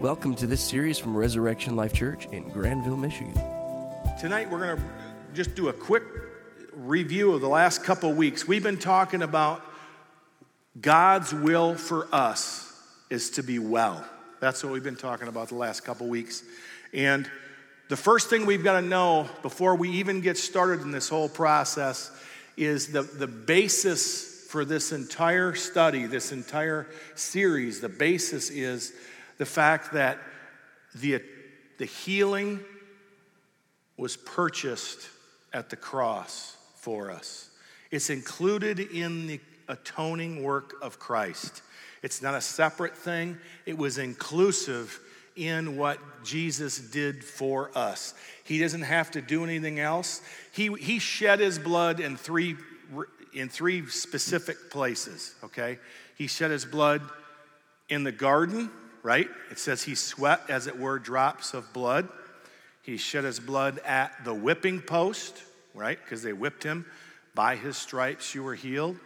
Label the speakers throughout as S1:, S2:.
S1: Welcome to this series from Resurrection Life Church in Grandville, Michigan.
S2: Tonight, we're going to just do a quick review of the last couple weeks. We've been talking about God's will for us is to be well. That's what we've been talking about the last couple weeks. And the first thing we've got to know before we even get started in this whole process is the, the basis for this entire study, this entire series. The basis is the fact that the, the healing was purchased at the cross for us. It's included in the atoning work of Christ. It's not a separate thing, it was inclusive in what Jesus did for us. He doesn't have to do anything else. He, he shed his blood in three, in three specific places, okay? He shed his blood in the garden, right? It says he sweat, as it were, drops of blood. He shed his blood at the whipping post, right? Because they whipped him. By his stripes you were healed.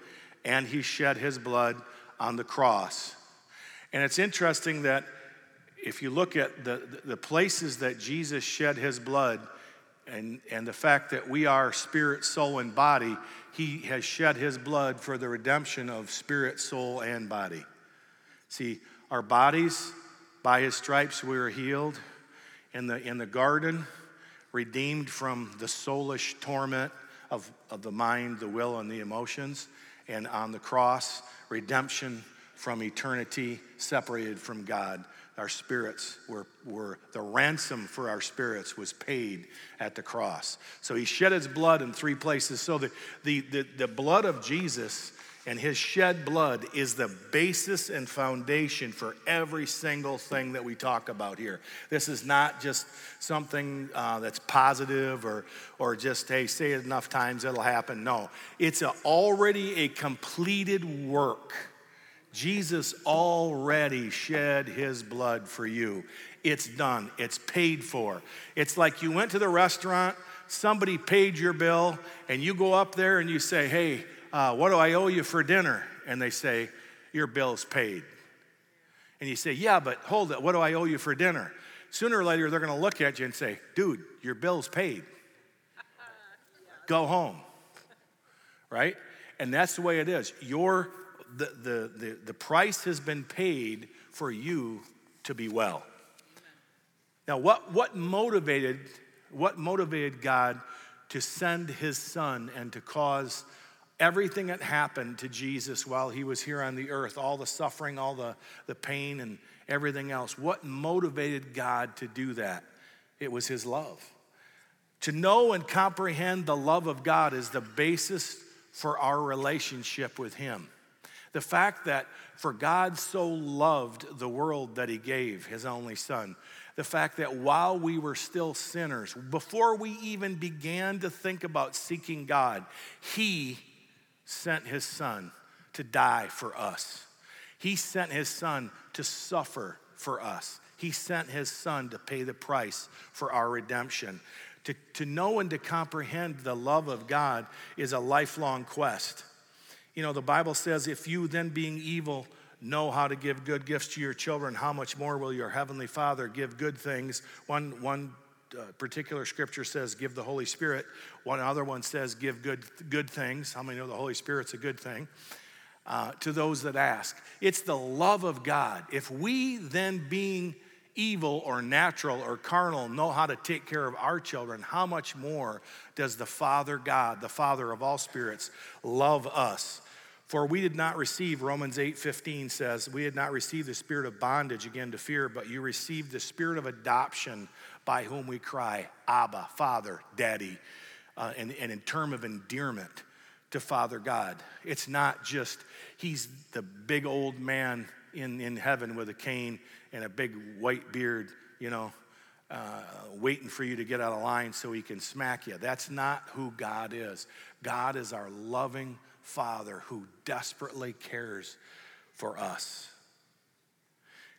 S2: And he shed his blood on the cross. And it's interesting that if you look at the, the places that Jesus shed his blood and, and the fact that we are spirit, soul, and body, he has shed his blood for the redemption of spirit, soul, and body. See, our bodies, by his stripes, we are healed. In the, in the garden, redeemed from the soulish torment of, of the mind, the will, and the emotions. And on the cross, redemption from eternity, separated from God. Our spirits were, were the ransom for our spirits was paid at the cross. So he shed his blood in three places. So the, the, the, the blood of Jesus and his shed blood is the basis and foundation for every single thing that we talk about here. This is not just something uh, that's positive or, or just, hey, say it enough times, it'll happen. No, it's a, already a completed work. Jesus already shed his blood for you. It's done, it's paid for. It's like you went to the restaurant, somebody paid your bill, and you go up there and you say, hey, uh, What do I owe you for dinner? And they say, Your bill's paid. And you say, Yeah, but hold it. What do I owe you for dinner? Sooner or later, they're going to look at you and say, Dude, your bill's paid. Go home. Right? And that's the way it is. Your, the, the, the, the price has been paid for you to be well. Now, what, what motivated what motivated God to send his son and to cause everything that happened to Jesus while he was here on the earth, all the suffering, all the, the pain, and everything else, what motivated God to do that? It was his love. To know and comprehend the love of God is the basis for our relationship with him. The fact that for God so loved the world that he gave his only son. The fact that while we were still sinners, before we even began to think about seeking God, he sent his son to die for us. He sent his son to suffer for us. He sent his son to pay the price for our redemption. To, to know and to comprehend the love of God is a lifelong quest. You know, the Bible says, if you then being evil know how to give good gifts to your children, how much more will your heavenly Father give good things? One, one uh, particular scripture says give the Holy Spirit. One other one says give good, good things. How many know the Holy Spirit's a good thing? Uh, to those that ask. It's the love of God. If we then, being evil or natural or carnal, know how to take care of our children, how much more does the Father God, the Father of all spirits, love us? For we did not receive, Romans 8 15 says, we did not receive the spirit of bondage again to fear, but you received the spirit of adoption by whom we cry, Abba, Father, Daddy, uh, and, and in term of endearment to Father God. It's not just he's the big old man in, in heaven with a cane and a big white beard, you know, uh, waiting for you to get out of line so he can smack you. That's not who God is. God is our loving Father who desperately cares for us.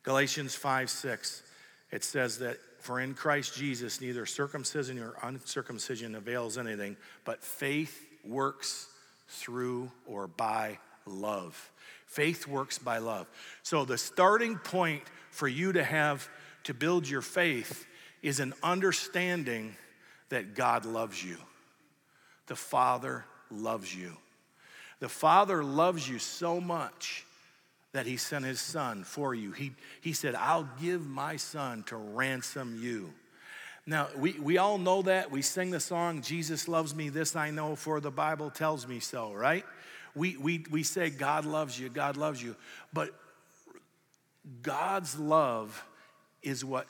S2: Galatians 5 6, it says that for in Christ Jesus, neither circumcision nor uncircumcision avails anything, but faith works through or by love. Faith works by love. So the starting point for you to have to build your faith is an understanding that God loves you. The Father loves you. The Father loves you so much that He sent His Son for you. He, he said, I'll give my Son to ransom you. Now, we, we all know that. We sing the song, Jesus loves me, this I know, for the Bible tells me so, right? We, we, we say, God loves you, God loves you. But God's love is what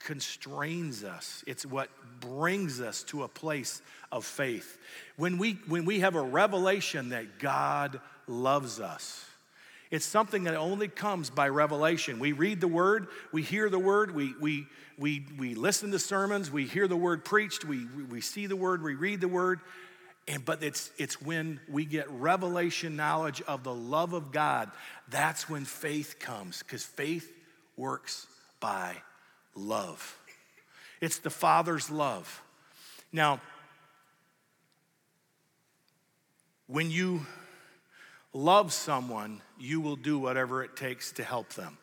S2: constrains us, it's what brings us to a place of faith. When we, when we have a revelation that God loves us, it's something that only comes by revelation. We read the word, we hear the word, we, we, we, we listen to sermons, we hear the word preached, we, we see the word, we read the word. And, but it's, it's when we get revelation knowledge of the love of God, that's when faith comes, because faith works by love. It's the Father's love. Now, when you love someone, you will do whatever it takes to help them.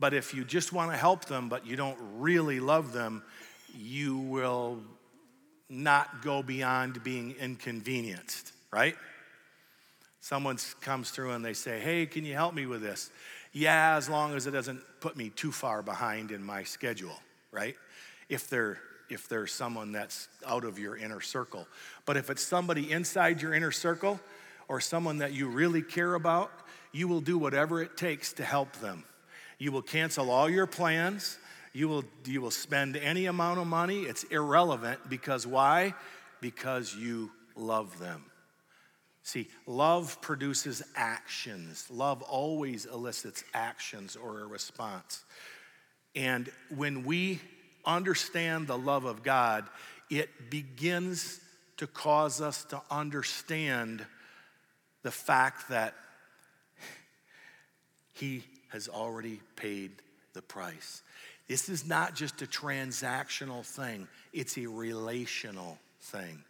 S2: But if you just want to help them, but you don't really love them, you will not go beyond being inconvenienced, right? Someone comes through and they say, Hey, can you help me with this? Yeah, as long as it doesn't put me too far behind in my schedule, right? If they're if there's someone that's out of your inner circle. But if it's somebody inside your inner circle or someone that you really care about, you will do whatever it takes to help them. You will cancel all your plans. You will, you will spend any amount of money. It's irrelevant because why? Because you love them. See, love produces actions. Love always elicits actions or a response. And when we understand the love of God, it begins to cause us to understand the fact that He has already paid the price. This is not just a transactional thing, it's a relational thing.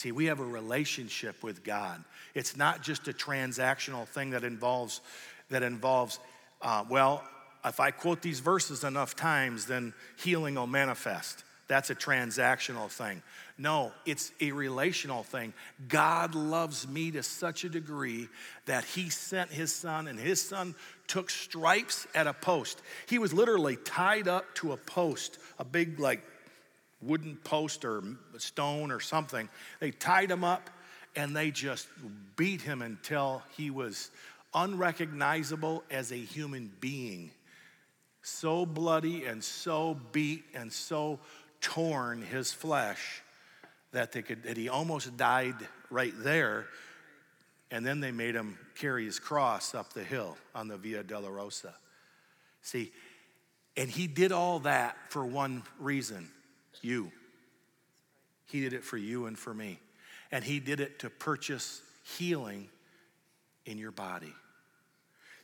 S2: See, we have a relationship with God. It's not just a transactional thing that involves, that involves, uh, well, if I quote these verses enough times, then healing will manifest. That's a transactional thing. No, it's a relational thing. God loves me to such a degree that He sent His Son, and His Son took stripes at a post. He was literally tied up to a post, a big, like, wooden post or stone or something. They tied him up and they just beat him until he was unrecognizable as a human being. So bloody and so beat and so torn his flesh that they could that he almost died right there. And then they made him carry his cross up the hill on the Via Dolorosa. See, and he did all that for one reason you. He did it for you and for me. And He did it to purchase healing in your body.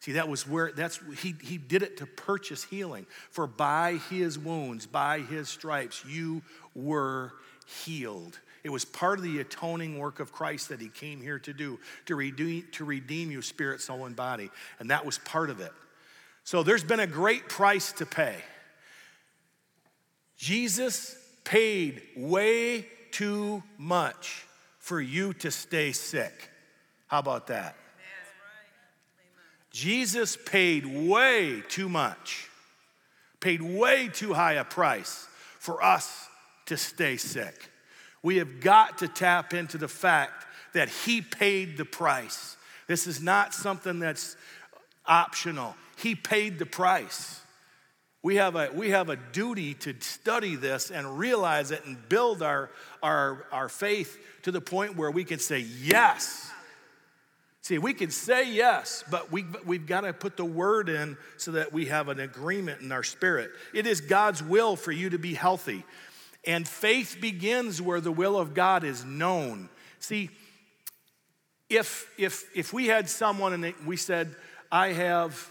S2: See, that was where that's he, he did it to purchase healing. For by his wounds, by his stripes, you were healed. It was part of the atoning work of Christ that he came here to do, to redeem, to redeem you, spirit, soul, and body. And that was part of it. So there's been a great price to pay. Jesus paid way too much for you to stay sick. How about that? Jesus paid way too much, paid way too high a price for us to stay sick. We have got to tap into the fact that He paid the price. This is not something that's optional. He paid the price. We have a, we have a duty to study this and realize it and build our, our, our faith to the point where we can say yes. See, we can say yes, but we, we've got to put the word in so that we have an agreement in our spirit. It is God's will for you to be healthy. And faith begins where the will of God is known. See, if, if, if we had someone and we said, I have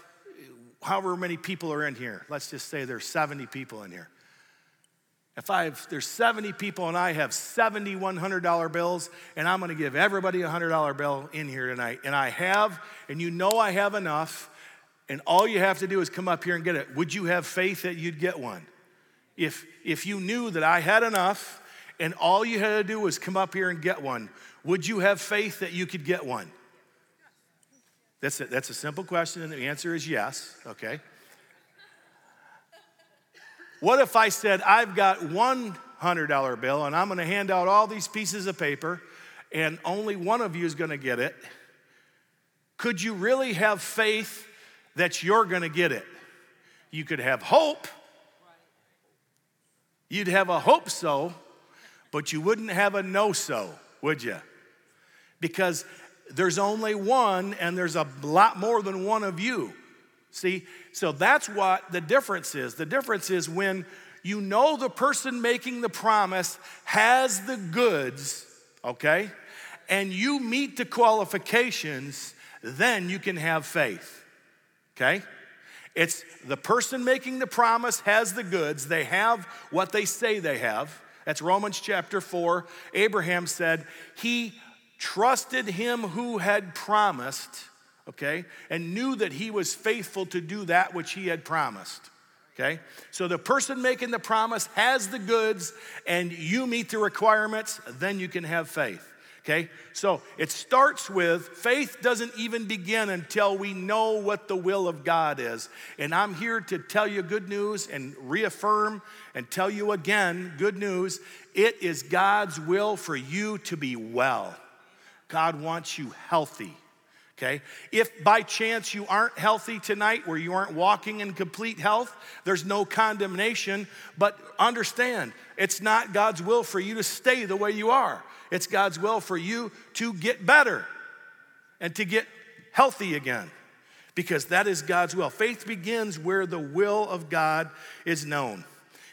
S2: however many people are in here, let's just say there's 70 people in here. If I have, there's 70 people and I have 70 $100 bills, and I'm gonna give everybody a $100 bill in here tonight, and I have, and you know I have enough, and all you have to do is come up here and get it, would you have faith that you'd get one? If, if you knew that I had enough and all you had to do was come up here and get one, would you have faith that you could get one? That's a, that's a simple question, and the answer is yes, okay? What if I said, I've got one $100 bill and I'm gonna hand out all these pieces of paper and only one of you is gonna get it? Could you really have faith that you're gonna get it? You could have hope. You'd have a hope so, but you wouldn't have a no so, would you? Because there's only one and there's a lot more than one of you. See, so that's what the difference is. The difference is when you know the person making the promise has the goods, okay, and you meet the qualifications, then you can have faith, okay? It's the person making the promise has the goods, they have what they say they have. That's Romans chapter 4. Abraham said, He trusted him who had promised, okay, and knew that he was faithful to do that which he had promised. Okay? So the person making the promise has the goods and you meet the requirements, then you can have faith. Okay? So it starts with faith doesn't even begin until we know what the will of God is. And I'm here to tell you good news and reaffirm and tell you again good news. It is God's will for you to be well. God wants you healthy. Okay? If by chance you aren't healthy tonight, where you aren't walking in complete health, there's no condemnation, but understand it's not God's will for you to stay the way you are. It's God's will for you to get better and to get healthy again because that is God's will. Faith begins where the will of God is known.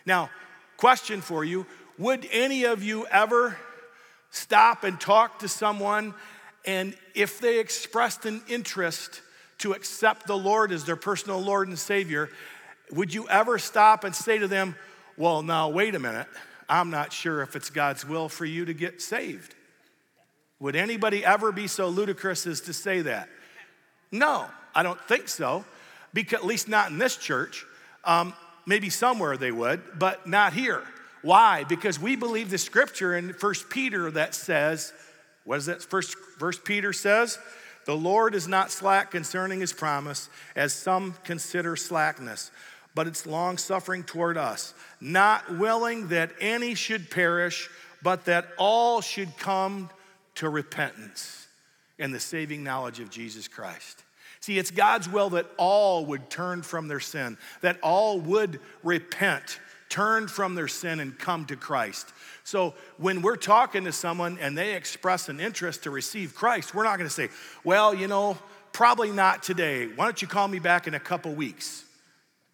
S2: Now, question for you Would any of you ever stop and talk to someone, and if they expressed an interest to accept the Lord as their personal Lord and Savior, would you ever stop and say to them, Well, now, wait a minute, I'm not sure if it's God's will for you to get saved? Would anybody ever be so ludicrous as to say that? No, I don't think so, because, at least not in this church. Um, maybe somewhere they would, but not here. Why? Because we believe the scripture in First Peter that says, what is that first verse Peter says? The Lord is not slack concerning his promise, as some consider slackness, but it's long suffering toward us, not willing that any should perish, but that all should come to repentance and the saving knowledge of Jesus Christ. See, it's God's will that all would turn from their sin, that all would repent turn from their sin and come to Christ. So when we're talking to someone and they express an interest to receive Christ, we're not going to say, well, you know, probably not today. Why don't you call me back in a couple weeks?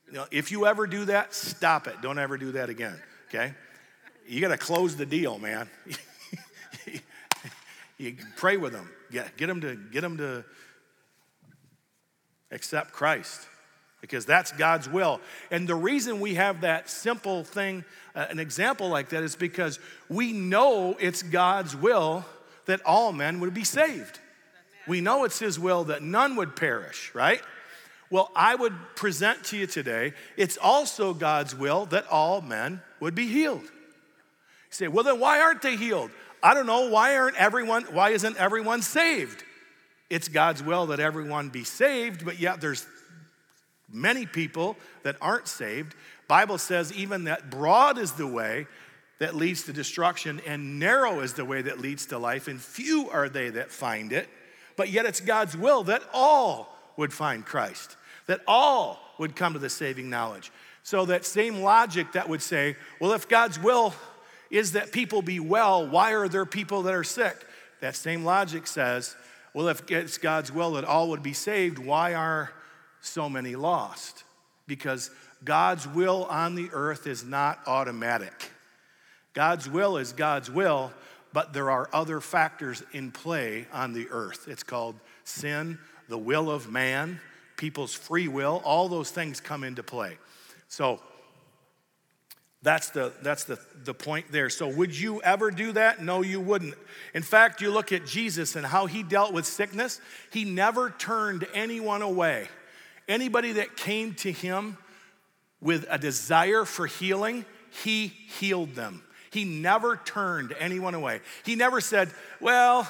S2: You know, if you ever do that, stop it. Don't ever do that again, okay? You got to close the deal, man. you pray with them. Get, get them to get them to accept Christ because that's God's will. And the reason we have that simple thing, uh, an example like that, is because we know it's God's will that all men would be saved. We know it's His will that none would perish, right? Well, I would present to you today, it's also God's will that all men would be healed. You say, well, then why aren't they healed? I don't know. Why aren't everyone, why isn't everyone saved? It's God's will that everyone be saved, but yet there's many people that aren't saved. Bible says even that broad is the way that leads to destruction and narrow is the way that leads to life and few are they that find it. But yet it's God's will that all would find Christ, that all would come to the saving knowledge. So that same logic that would say, well if God's will is that people be well, why are there people that are sick? That same logic says, well, if it's God's will that all would be saved, why are so many lost because God's will on the earth is not automatic. God's will is God's will, but there are other factors in play on the earth. It's called sin, the will of man, people's free will, all those things come into play. So that's the that's the, the point there. So would you ever do that? No, you wouldn't. In fact, you look at Jesus and how he dealt with sickness, he never turned anyone away. Anybody that came to him with a desire for healing, he healed them. He never turned anyone away. He never said, Well,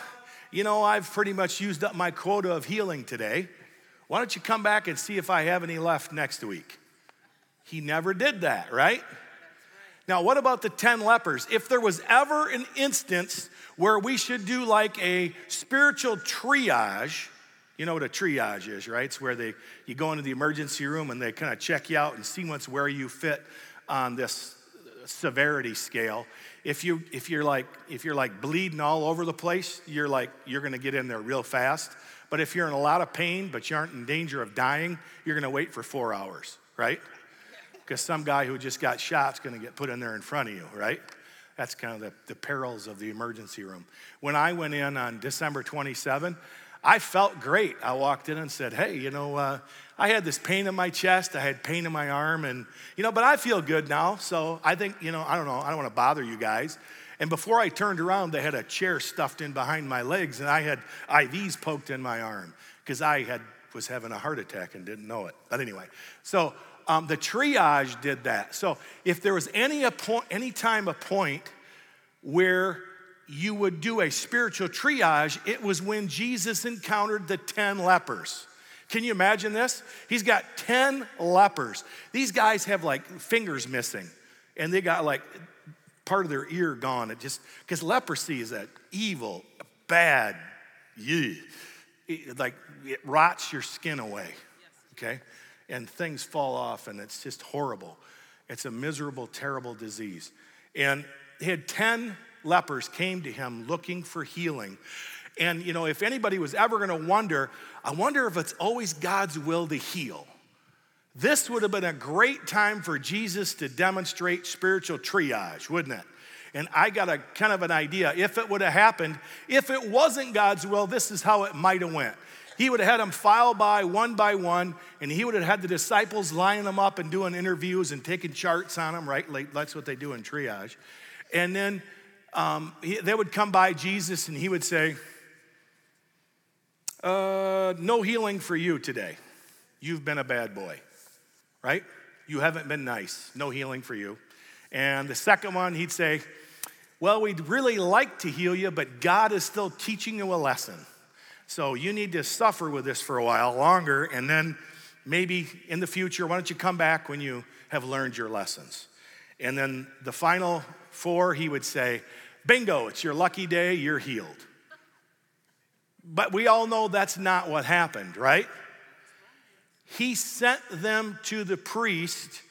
S2: you know, I've pretty much used up my quota of healing today. Why don't you come back and see if I have any left next week? He never did that, right? Now, what about the 10 lepers? If there was ever an instance where we should do like a spiritual triage, you know what a triage is, right? It's where they you go into the emergency room and they kind of check you out and see what's where you fit on this uh, severity scale. If you if you're like if you're like bleeding all over the place, you're like you're going to get in there real fast. But if you're in a lot of pain but you aren't in danger of dying, you're going to wait for 4 hours, right? because some guy who just got shot is going to get put in there in front of you, right? That's kind of the, the perils of the emergency room. When I went in on December 27, I felt great. I walked in and said, Hey, you know, uh, I had this pain in my chest, I had pain in my arm, and, you know, but I feel good now. So I think, you know, I don't know, I don't want to bother you guys. And before I turned around, they had a chair stuffed in behind my legs, and I had IVs poked in my arm because I had was having a heart attack and didn't know it. But anyway, so um, the triage did that. So if there was any, a point, any time a point where you would do a spiritual triage, it was when Jesus encountered the 10 lepers. Can you imagine this? He's got 10 lepers. These guys have like fingers missing, and they got like part of their ear gone. It just, because leprosy is that evil, bad, it, like it rots your skin away, okay? and things fall off, and it's just horrible. It's a miserable, terrible disease. And he had 10 lepers came to him looking for healing. And, you know, if anybody was ever going to wonder, I wonder if it's always God's will to heal. This would have been a great time for Jesus to demonstrate spiritual triage, wouldn't it? And I got a kind of an idea. If it would have happened, if it wasn't God's will, this is how it might have went he would have had them file by one by one, and he would have had the disciples lining them up and doing interviews and taking charts on them, right? Like, that's what they do in triage. And then um, he, they would come by Jesus and he would say, uh, No healing for you today. You've been a bad boy, right? You haven't been nice. No healing for you. And the second one, he'd say, Well, we'd really like to heal you, but God is still teaching you a lesson. So you need to suffer with this for a while longer, and then maybe in the future, why don't you come back when you have learned your lessons? And then the final four, he would say, Bingo, it's your lucky day, you're healed. But we all know that's not what happened, right? He sent them to the priest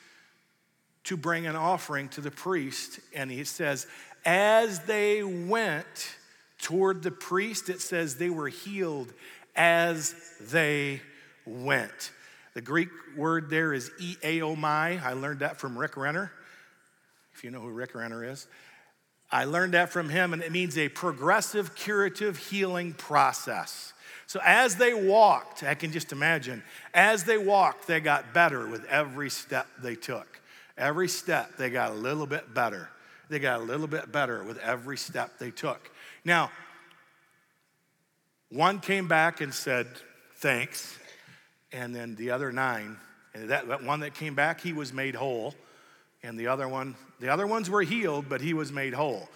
S2: to bring an offering to the priest, and he says, as they went, toward the priest, it says they were healed as they went. The Greek word there is iaomai. I learned that from Rick Renner, if you know who Rick Renner is. I learned that from him, and it means a progressive curative healing process. So as they walked, I can just imagine, as they walked, they got better with every step they took. Every step, they got a little bit better. They got a little bit better with every step they took. Now, one came back and said, thanks. And then the other nine, and that, that one that came back, he was made whole. And the other one, the other ones were healed, but he was made whole.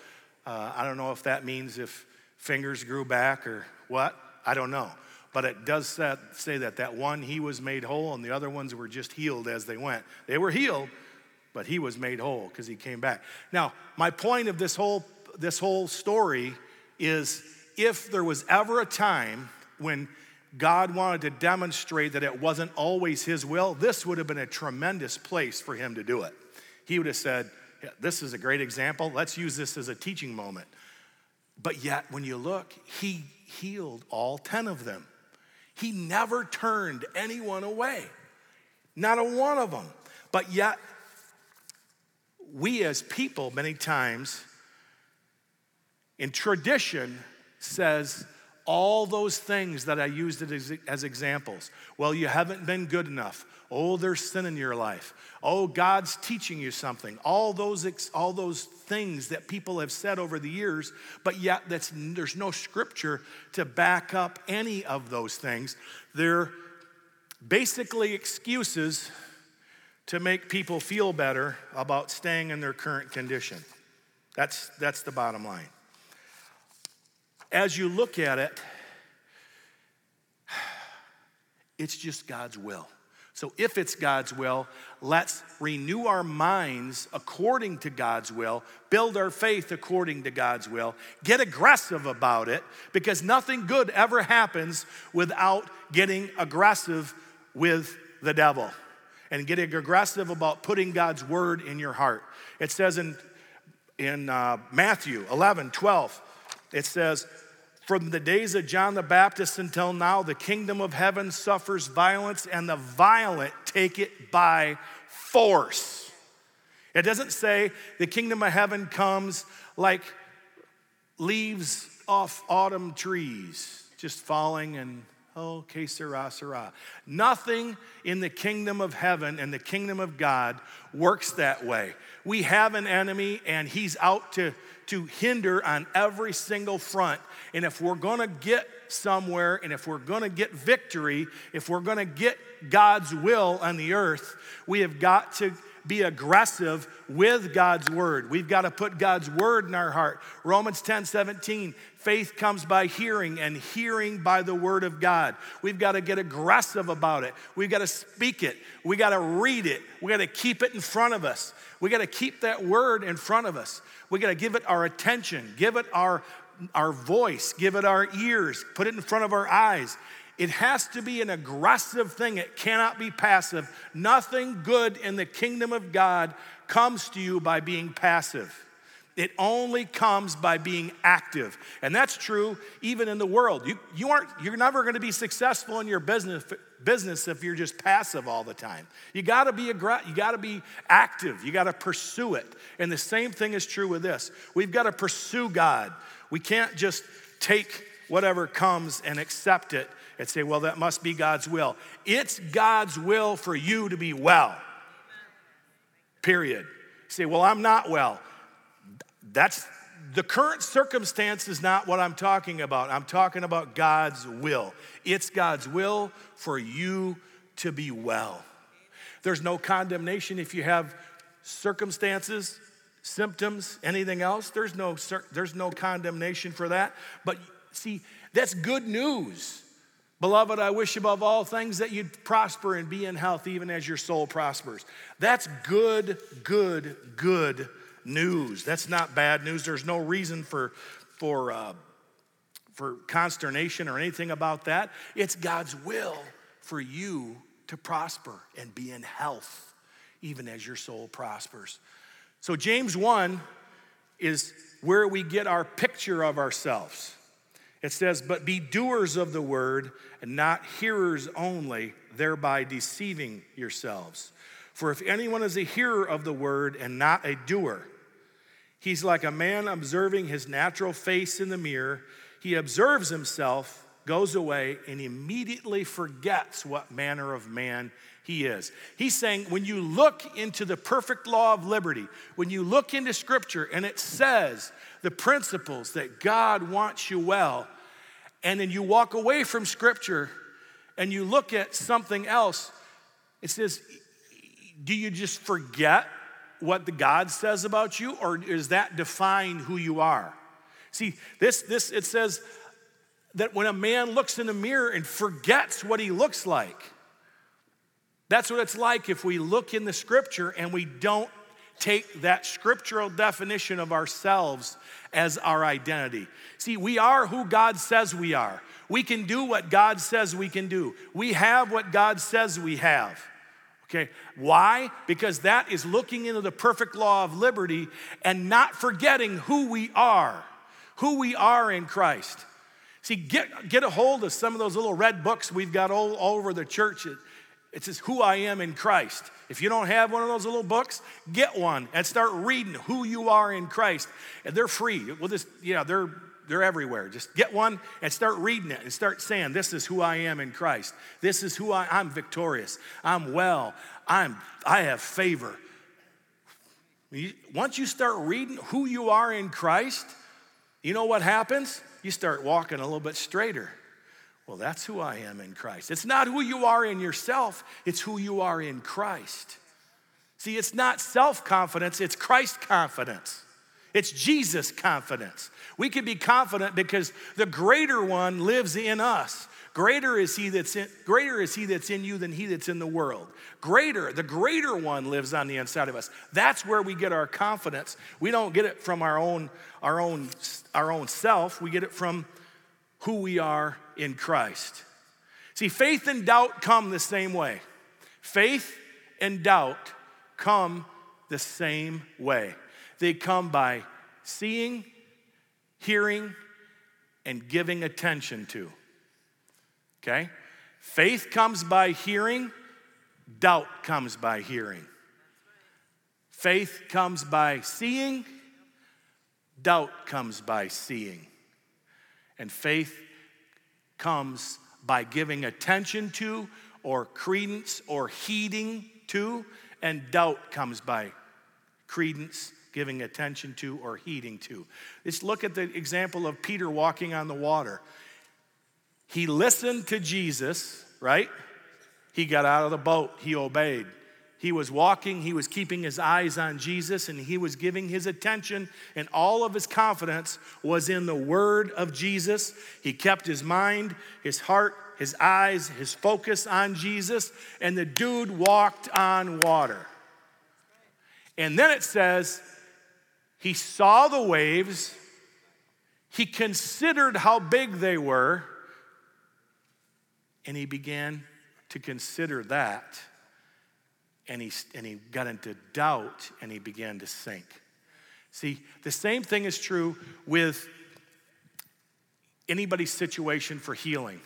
S2: Uh, I don't know if that means if fingers grew back or what. I don't know. But it does say that that one, he was made whole, and the other ones were just healed as they went. They were healed, but he was made whole because he came back. Now, my point of this whole, this whole story is if there was ever a time when God wanted to demonstrate that it wasn't always His will, this would have been a tremendous place for Him to do it. He would have said, yeah, This is a great example. Let's use this as a teaching moment. But yet, when you look, He healed all 10 of them. He never turned anyone away, not a one of them. But yet, we as people, many times, in tradition, says all those things that I used as, examples. Well, you haven't been good enough. Oh, there's sin in your life. Oh, God's teaching you something. All those, all those things that people have said over the years, but yet there's no scripture to back up any of those things. They're, basically excuses to make people feel better about staying in their current condition. That's, that's the bottom line. As you look at it, it's just God's will. So, if it's God's will, let's renew our minds according to God's will, build our faith according to God's will, get aggressive about it, because nothing good ever happens without getting aggressive with the devil and getting aggressive about putting God's word in your heart. It says in, in uh, Matthew 11 12, it says, from the days of John the Baptist until now, the kingdom of heaven suffers violence, and the violent take it by force. It doesn't say the kingdom of heaven comes like leaves off autumn trees, just falling and Oh, que sera, sera. Nothing in the kingdom of heaven and the kingdom of God works that way. We have an enemy and he's out to, to hinder on every single front. And if we're gonna get somewhere and if we're gonna get victory, if we're gonna get God's will on the earth, we have got to be aggressive with God's word. We've got to put God's word in our heart. Romans 10 17, faith comes by hearing, and hearing by the word of God. We've got to get aggressive about it. We've got to speak it. We got to read it. We got to keep it in front of us. We got to keep that word in front of us. We got to give it our attention, give it our, our voice, give it our ears, put it in front of our eyes. It has to be an aggressive thing. It cannot be passive. Nothing good in the kingdom of God comes to you by being passive. It only comes by being active. And that's true even in the world. You, you aren't, you're never going to be successful in your business, business if you're just passive all the time. You got to be aggra- you got to be active. You got to pursue it. And the same thing is true with this. We've got to pursue God. We can't just take whatever comes and accept it and say, well, that must be God's will. It's God's will for you to be well. Period. Say, well, I'm not well. That's the current circumstance is not what I'm talking about. I'm talking about God's will. It's God's will for you to be well. There's no condemnation if you have circumstances, symptoms, anything else. There's no, there's no condemnation for that. But see, that's good news. Beloved, I wish above all things that you'd prosper and be in health, even as your soul prospers. That's good, good, good news. That's not bad news. There's no reason for, for, uh, for consternation or anything about that. It's God's will for you to prosper and be in health, even as your soul prospers. So, James 1 is where we get our picture of ourselves. It says, But be doers of the word and not hearers only, thereby deceiving yourselves. For if anyone is a hearer of the word and not a doer, he's like a man observing his natural face in the mirror. He observes himself, goes away, and immediately forgets what manner of man he is. He's saying when you look into the perfect law of liberty, when you look into scripture and it says the principles that God wants you well, and then you walk away from Scripture and you look at something else, it says, do you just forget what the God says about you, or does that define who you are? See, this, this it says that when a man looks in the mirror and forgets what he looks like, that's what it's like if we look in the scripture and we don't take that scriptural definition of ourselves as our identity. See, we are who God says we are. We can do what God says we can do. We have what God says we have. Okay, why? Because that is looking into the perfect law of liberty and not forgetting who we are, who we are in Christ. See, get, get a hold of some of those little red books we've got all, all over the church. It says, Who I am in Christ. If you don't have one of those little books, get one and start reading who you are in Christ. And they're free. Well, just, yeah, they're they're everywhere. Just get one and start reading it and start saying, This is who I am in Christ. This is who I I'm victorious. I'm well. I'm I have favor. Once you start reading who you are in Christ, you know what happens? You start walking a little bit straighter. Well, that's who I am in Christ. It's not who you are in yourself, it's who you are in Christ. See, it's not self confidence, it's Christ confidence. It's Jesus confidence. We can be confident because the greater one lives in us. Greater is he that's in, greater is he that's in you than he that's in the world. Greater, the greater one lives on the inside of us. That's where we get our confidence. We don't get it from our own, our own, our own self. We get it from who we are in Christ. See, faith and doubt come the same way. Faith and doubt come the same way. They come by seeing, hearing, and giving attention to. Okay? Faith comes by hearing, doubt comes by hearing. Faith comes by seeing, doubt comes by seeing. And faith comes by giving attention to, or credence, or heeding to, and doubt comes by credence, giving attention to, or heeding to. Let's look at the example of Peter walking on the water. He listened to Jesus, right? He got out of the boat, he obeyed. He was walking, he was keeping his eyes on Jesus, and he was giving his attention, and all of his confidence was in the word of Jesus. He kept his mind, his heart, his eyes, his focus on Jesus, and the dude walked on water. And then it says, he saw the waves, he considered how big they were, and he began to consider that and he, and he got into doubt and he began to sink. See, the same thing is true with anybody's situation for healing.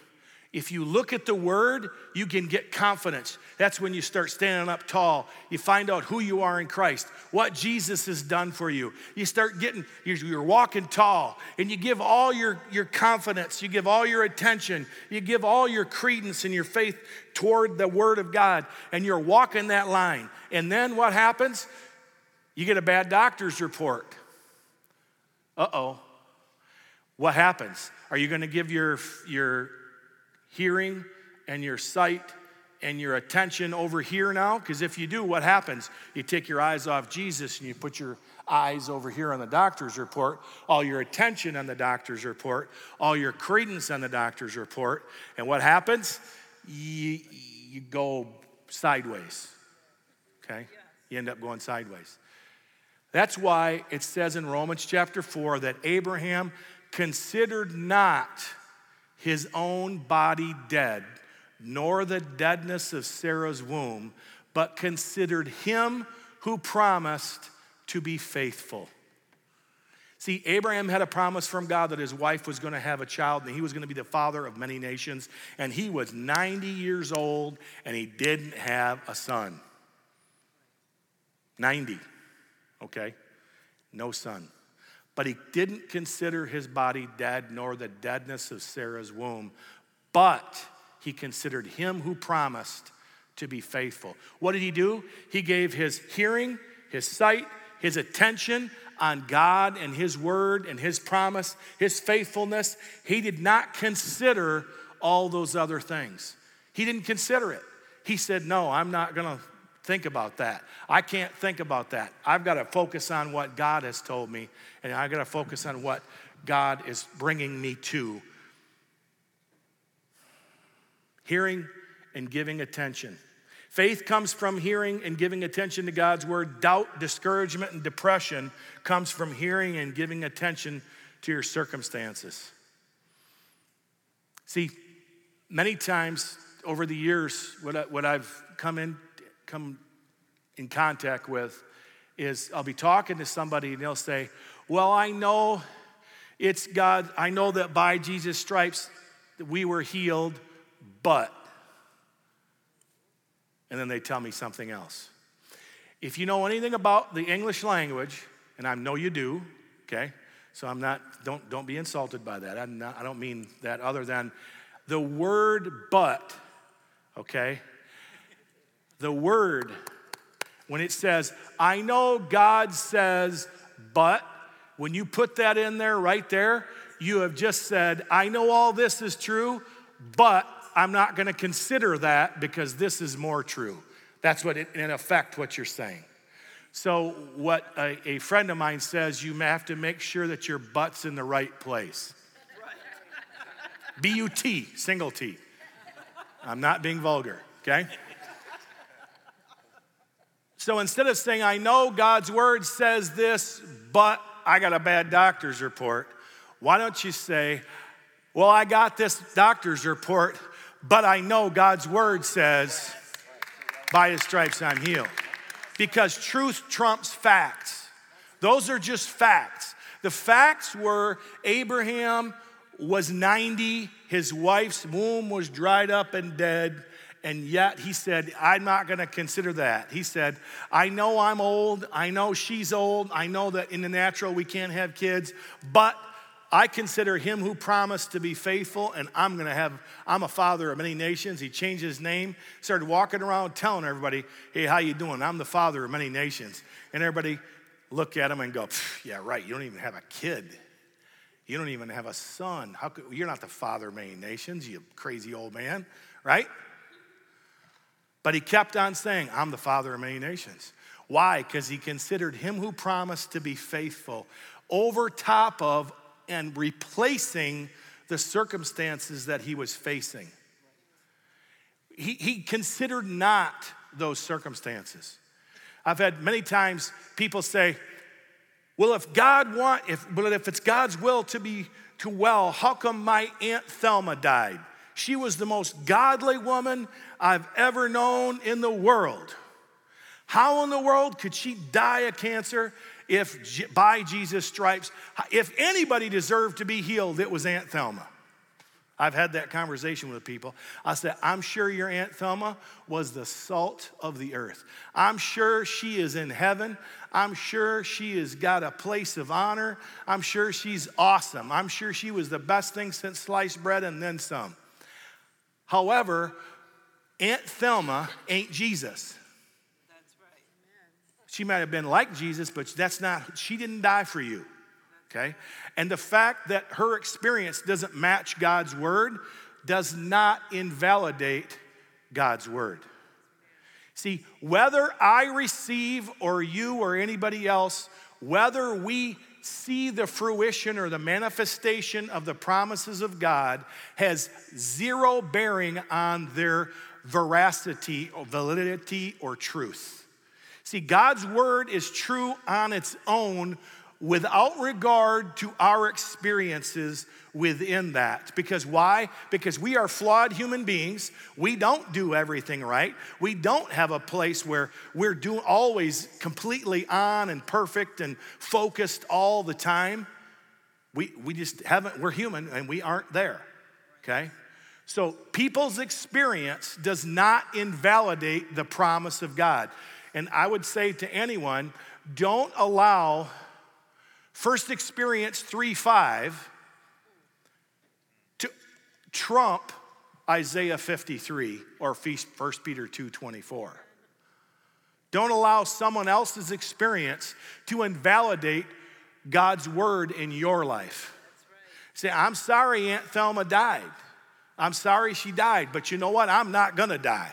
S2: If you look at the word, you can get confidence. That's when you start standing up tall. You find out who you are in Christ, what Jesus has done for you. You start getting, you're walking tall, and you give all your, your confidence, you give all your attention, you give all your credence and your faith toward the word of God, and you're walking that line. And then what happens? You get a bad doctor's report. Uh oh. What happens? Are you going to give your, your hearing and your sight and your attention over here now? Because if you do, what happens? You take your eyes off Jesus and you put your eyes over here on the doctor's report, all your attention on the doctor's report, all your credence on the doctor's report. And what happens? You, you go sideways. Okay? You end up going sideways. That's why it says in Romans chapter 4 that Abraham considered not his own body dead, nor the deadness of Sarah's womb, but considered him who promised to be faithful. See, Abraham had a promise from God that his wife was going to have a child and he was going to be the father of many nations. And he was 90 years old and he didn't have a son. 90, okay? No son. But he didn't consider his body dead, nor the deadness of Sarah's womb, but he considered him who promised to be faithful. What did he do? He gave his hearing, his sight, his attention on God and his word and his promise, his faithfulness. He did not consider all those other things. He didn't consider it. He said, No, I'm not going to think about that. I can't think about that. I've got to focus on what God has told me, and I've got to focus on what God is bringing me to. Hearing and giving attention. Faith comes from hearing and giving attention to God's word. Doubt, discouragement, and depression comes from hearing and giving attention to your circumstances. See, many times over the years, what, I, what I've come in come in contact with is I'll be talking to somebody and they'll say, Well, I know it's God, I know that by Jesus' stripes we were healed, but. And then they tell me something else. If you know anything about the English language, and I know you do, okay? So I'm not, don't, don't be insulted by that. I'm not, I don't mean that other than the word but, okay? The word, when it says, I know God says, but, when you put that in there right there, you have just said, I know all this is true, but I'm not going to consider that because this is more true. That's what, it, in effect, what you're saying. So, what a, a friend of mine says, you have to make sure that your butt's in the right place. B U T, single T. I'm not being vulgar, okay? So instead of saying, I know God's word says this, but I got a bad doctor's report, why don't you say, Well, I got this doctor's report, but I know God's word says, by his stripes I'm healed because truth trumps facts. Those are just facts. The facts were Abraham was 90, his wife's womb was dried up and dead, and yet he said, I'm not gonna consider that. He said, I know I'm old, I know she's old, I know that in the natural we can't have kids, but I consider him who promised to be faithful, and I'm gonna have, I'm a father of many nations. He changed his name, started walking around telling everybody, hey, how you doing? I'm the father of many nations. And everybody look at him and go, yeah, right, you don't even have a kid. You don't even have a son. How could, you're not the father of many nations, you crazy old man, right? But he kept on saying, I'm the father of many nations. Why? Because he considered him who promised to be faithful over top of and replacing the circumstances that he was facing. He, he considered not those circumstances. I've had many times people say, well, if God want, if, but if it's God's will to be to well, how come my Aunt Thelma died? She was the most godly woman I've ever known in the world. How in the world could she die of cancer if by Jesus' stripes, if anybody deserved to be healed, it was Aunt Thelma. I've had that conversation with people. I said, I'm sure your Aunt Thelma was the salt of the earth. I'm sure she is in heaven. I'm sure she has got a place of honor. I'm sure she's awesome. I'm sure she was the best thing since sliced bread and then some. However, Aunt Thelma ain't Jesus. That's right. She might have been like Jesus, but that's not, she didn't die for you. Okay? And the fact that her experience doesn't match God's word does not invalidate God's word. See, whether I receive or you or anybody else, whether we see the fruition or the manifestation of the promises of God has zero bearing on their veracity or validity or truth. See, God's word is true on its own without regard to our experiences within that. Because why? Because we are flawed human beings. We don't do everything right. We don't have a place where we're doing always completely on and perfect and focused all the time. We, we just haven't, we're human and we aren't there. Okay? So people's experience does not invalidate the promise of God. And I would say to anyone, don't allow first experience 3 5 to trump Isaiah 53 or 1 Peter 2 24. Don't allow someone else's experience to invalidate God's word in your life. Say, I'm sorry Aunt Thelma died. I'm sorry she died, but you know what? I'm not gonna die.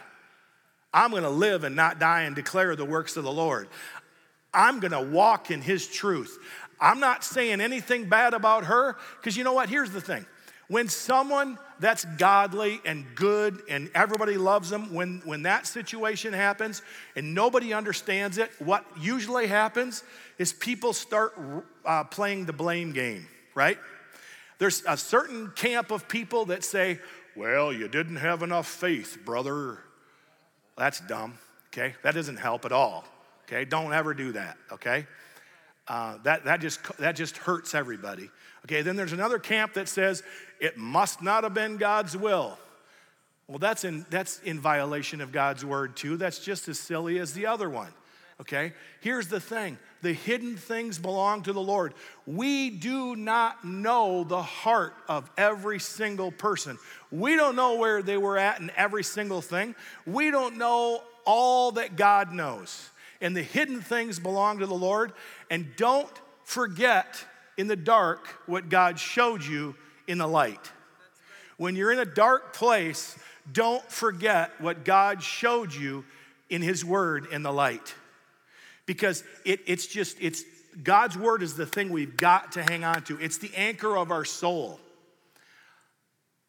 S2: I'm to live and not die and declare the works of the Lord. I'm to walk in His truth. I'm not saying anything bad about her because you know what? Here's the thing. When someone that's godly and good and everybody loves them, when, when that situation happens and nobody understands it, what usually happens is people start uh, playing the blame game, right? There's a certain camp of people that say, Well, you didn't have enough faith, brother that's dumb, okay? That doesn't help at all, okay? Don't ever do that, okay? Uh, that, that, just, that just hurts everybody. Okay, then there's another camp that says it must not have been God's will. Well, that's in, that's in violation of God's word too. That's just as silly as the other one. Okay, here's the thing the hidden things belong to the Lord. We do not know the heart of every single person. We don't know where they were at in every single thing. We don't know all that God knows. And the hidden things belong to the Lord. And don't forget in the dark what God showed you in the light. When you're in a dark place, don't forget what God showed you in His Word in the light. Because it, it's just, it's God's Word is the thing we've got to hang on to. It's the anchor of our soul.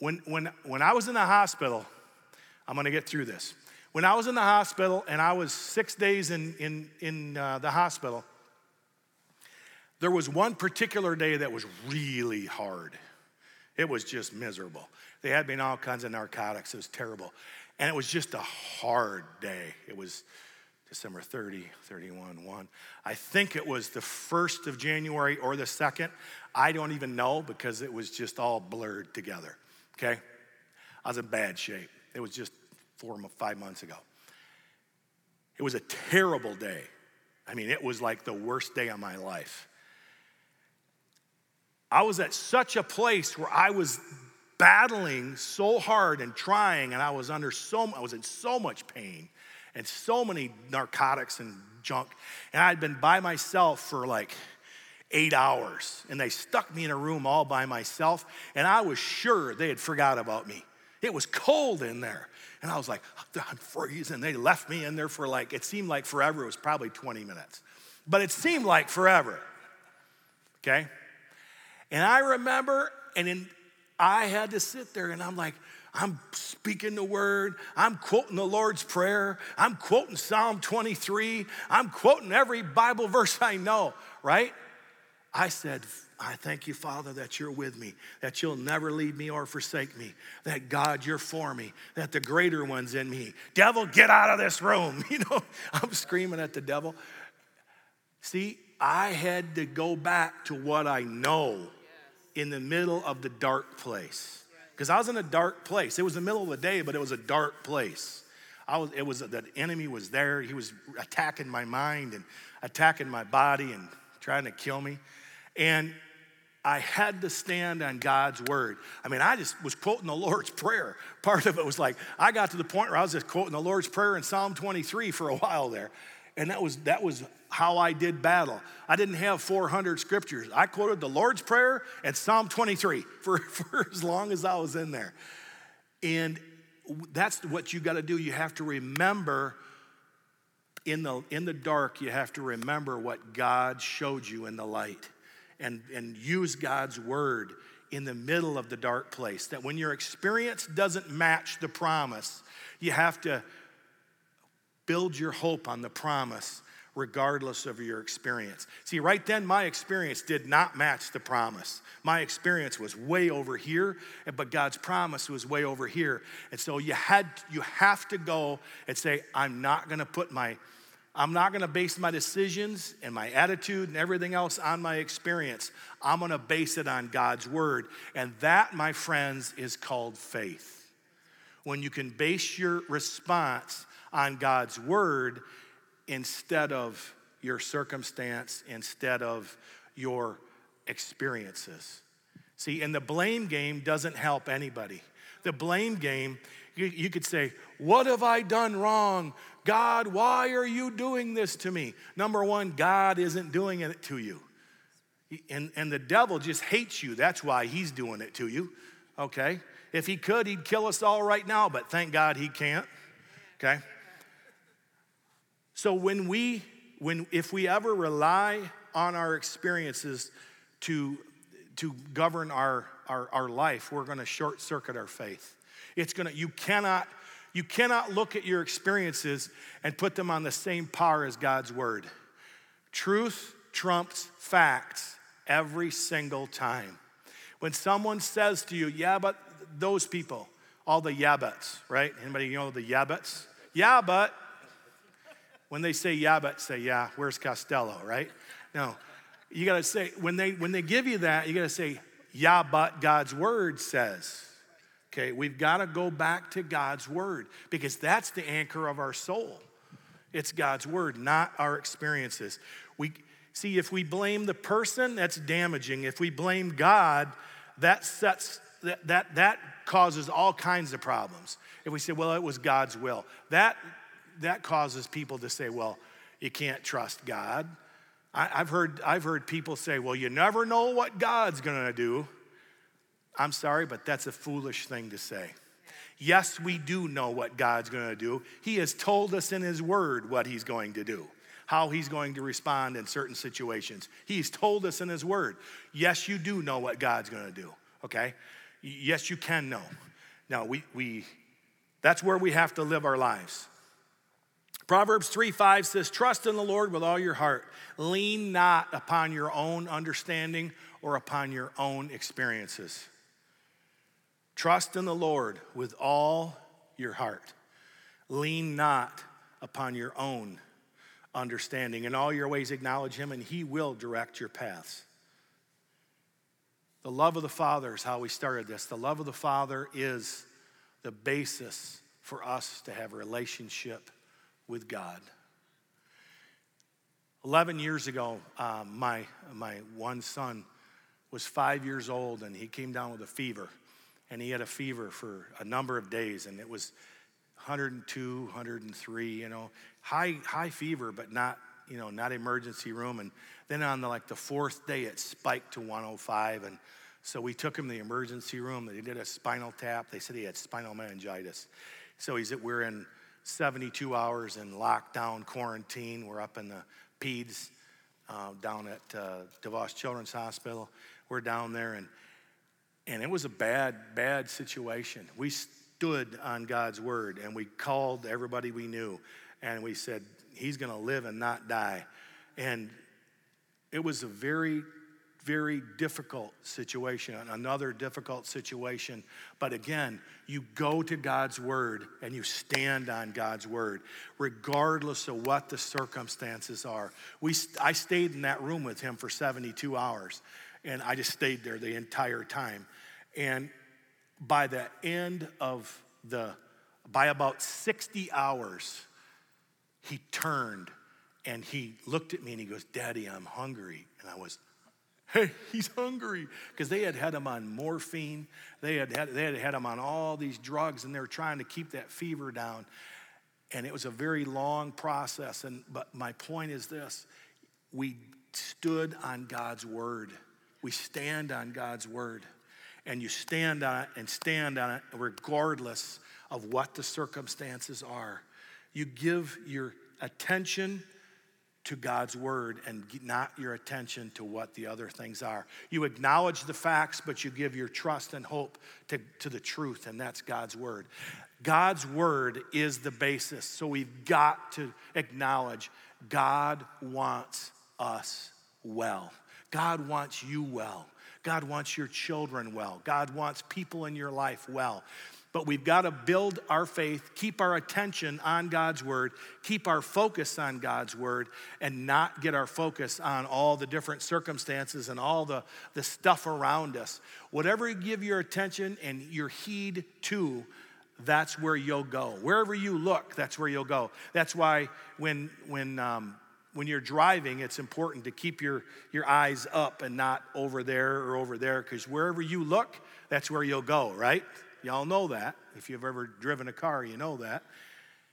S2: When, when, when I was in the hospital, I'm gonna get through this. When I was in the hospital and I was six days in, in, in uh, the hospital, there was one particular day that was really hard. It was just miserable. They had me on all kinds of narcotics. It was terrible. And it was just a hard day. It was December 30, 31, 1. I think it was the 1st of January or the 2nd. I don't even know because it was just all blurred together. Okay? I was in bad shape. It was just four, five months ago. It was a terrible day. I mean, it was like the worst day of my life. I was at such a place where I was battling so hard and trying, and I was under so I was in so much pain and so many narcotics and junk. And I'd been by myself for like eight hours, and they stuck me in a room all by myself, and I was sure they had forgot about me. It was cold in there. And I was like, I'm freezing. They left me in there for like, it seemed like forever. It was probably 20 minutes. But it seemed like forever. Okay? And I remember, and then I had to sit there and I'm like, I'm speaking the word. I'm quoting the Lord's Prayer. I'm quoting Psalm 23. I'm quoting every Bible verse I know, right? I said, I thank you, Father, that you're with me, that you'll never leave me or forsake me, that God, you're for me, that the greater one's in me. Devil, get out of this room. You know, I'm screaming at the devil. See, I had to go back to what I know in the middle of the dark place. Because I was in a dark place. It was the middle of the day, but it was a dark place. I was, it was the enemy was there. He was attacking my mind and attacking my body and trying to kill me. And I had to stand on God's word. I mean, I just was quoting the Lord's Prayer. Part of it was like, I got to the point where I was just quoting the Lord's Prayer in Psalm 23 for a while there. And that was, that was how I did battle. I didn't have 400 scriptures. I quoted the Lord's Prayer and Psalm 23 for, for as long as I was in there. And that's what you got to do. You have to remember in the, in the dark, you have to remember what God showed you in the light and, and use God's word in the middle of the dark place. That when your experience doesn't match the promise, you have to build your hope on the promise regardless of your experience. See, right then, my experience did not match the promise. My experience was way over here, but God's promise was way over here. And so you had you have to go and say, I'm not gonna put my I'm not gonna base my decisions and my attitude and everything else on my experience. I'm gonna base it on God's word. And that, my friends, is called faith. When you can base your response on God's word instead of your circumstance, instead of your experiences. See, and the blame game doesn't help anybody. The blame game, you, you, could say, What have I done wrong? God, why are you doing this to me? Number one, God isn't doing it to you. And, and the devil just hates you. That's why he's doing it to you. Okay? If he could, he'd kill us all right now, but thank God he can't. Okay? So when we, when, if we ever rely on our experiences to, to govern our, our, our life, we're gonna short circuit our faith. It's gonna, you cannot, you cannot look at your experiences and put them on the same par as God's word. Truth trumps facts every single time. When someone says to you, yeah, but those people, all the yeah buts, right? Anybody know the yeah buts? Yeah, but when they say yeah, but say yeah, where's Costello, right? No. You gotta say, when they when they give you that, you gotta say, yeah, but God's word says. Okay, we've got to go back to God's word because that's the anchor of our soul. It's God's word, not our experiences. We see if we blame the person, that's damaging. If we blame God, that sets that that, that causes all kinds of problems. If we say, well, it was God's will, that that causes people to say, well, you can't trust God. I, have heard, I've heard people say, well, you never know what God's gonna do. I'm sorry, but that's a foolish thing to say. Yes, we do know what God's going to do. He has told us in His Word what He's going to do, how He's going to respond in certain situations. He's told us in His Word. Yes, you do know what God's going to do, okay? Yes, you can know. Now, we, we, that's where we have to live our lives. Proverbs 3 5 says, Trust in the Lord with all your heart. Lean not upon your own understanding or upon your own experiences. Trust in the Lord with all your heart. Lean not upon your own understanding. In all your ways, acknowledge Him, and He will direct your paths. The love of the Father is how we started this. The love of the Father is the basis for us to have a relationship with God. 11 years ago, um, my, my one son was five years old and he came down with a fever and he had a fever for a number of days, and it was 102, 103, you know, high, high fever, but not, you know, not emergency room. And then on the, like the fourth day, it spiked to 105. And so we took him to the emergency room. They did a spinal tap. They said he had spinal meningitis. So he's, we're in 72 hours in lockdown quarantine. We're up in the PEDS uh, down at uh, DeVos Children's Hospital. We're down there, and and it was a bad, bad situation. We stood on God's word and we called everybody we knew and we said, He's going to live and not die. And it was a very, very difficult situation, another difficult situation. But again, you go to God's word and you stand on God's word, regardless of what the circumstances are. We, I stayed in that room with him for 72 hours, and I just stayed there the entire time. And by the end of the, by about 60 hours, he turned and he looked at me and he goes, Daddy, I'm hungry. And I was, hey, he's hungry. Because they had had him on morphine, they had, had, they had had him on all these drugs, and they were trying to keep that fever down. And it was a very long process. And, but my point is this we stood on God's word, we stand on God's word and you stand on it and stand on it regardless of what the circumstances are. You give your attention to God's word and not your attention to what the other things are. You acknowledge the facts, but you give your trust and hope to, to the truth, and that's God's word. God's word is the basis, so we've got to acknowledge God wants us well. God wants you well. God wants your children well. God wants people in your life well. But we've got to build our faith, keep our attention on God's word, keep our focus on God's word, and not get our focus on all the different circumstances and all the, the stuff around us. Whatever you give your attention and your heed to, that's where you'll go. Wherever you look, that's where you'll go. That's why when, when um, when you're driving, it's important to keep your, your eyes up and not over there or over there, because wherever you look, that's where you'll go, right? Y'all know that. If you've ever driven a car, you know that.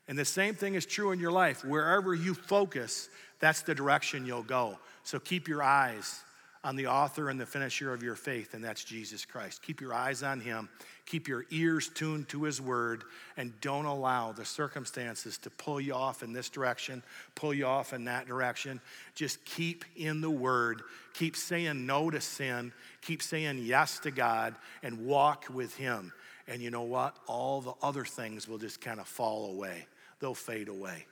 S2: And the same thing is true in your life. Wherever you focus, that's the direction you'll go. So keep your eyes on the author and the finisher of your faith, and that's Jesus Christ. Keep your eyes on him, keep your ears tuned to his word, and don't allow the circumstances to pull you off in this direction, pull you off in that direction. Just keep in the word, keep saying no to sin, keep saying yes to God, and walk with him. And you know what? All the other things will just kind of fall away, they'll fade away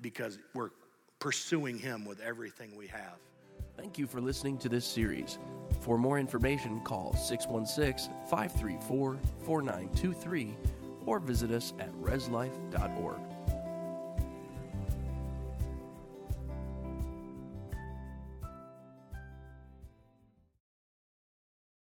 S2: because we're pursuing him with everything we have.
S1: Thank you for listening to this series. For more information, call 616 534 4923 or visit us at reslife.org.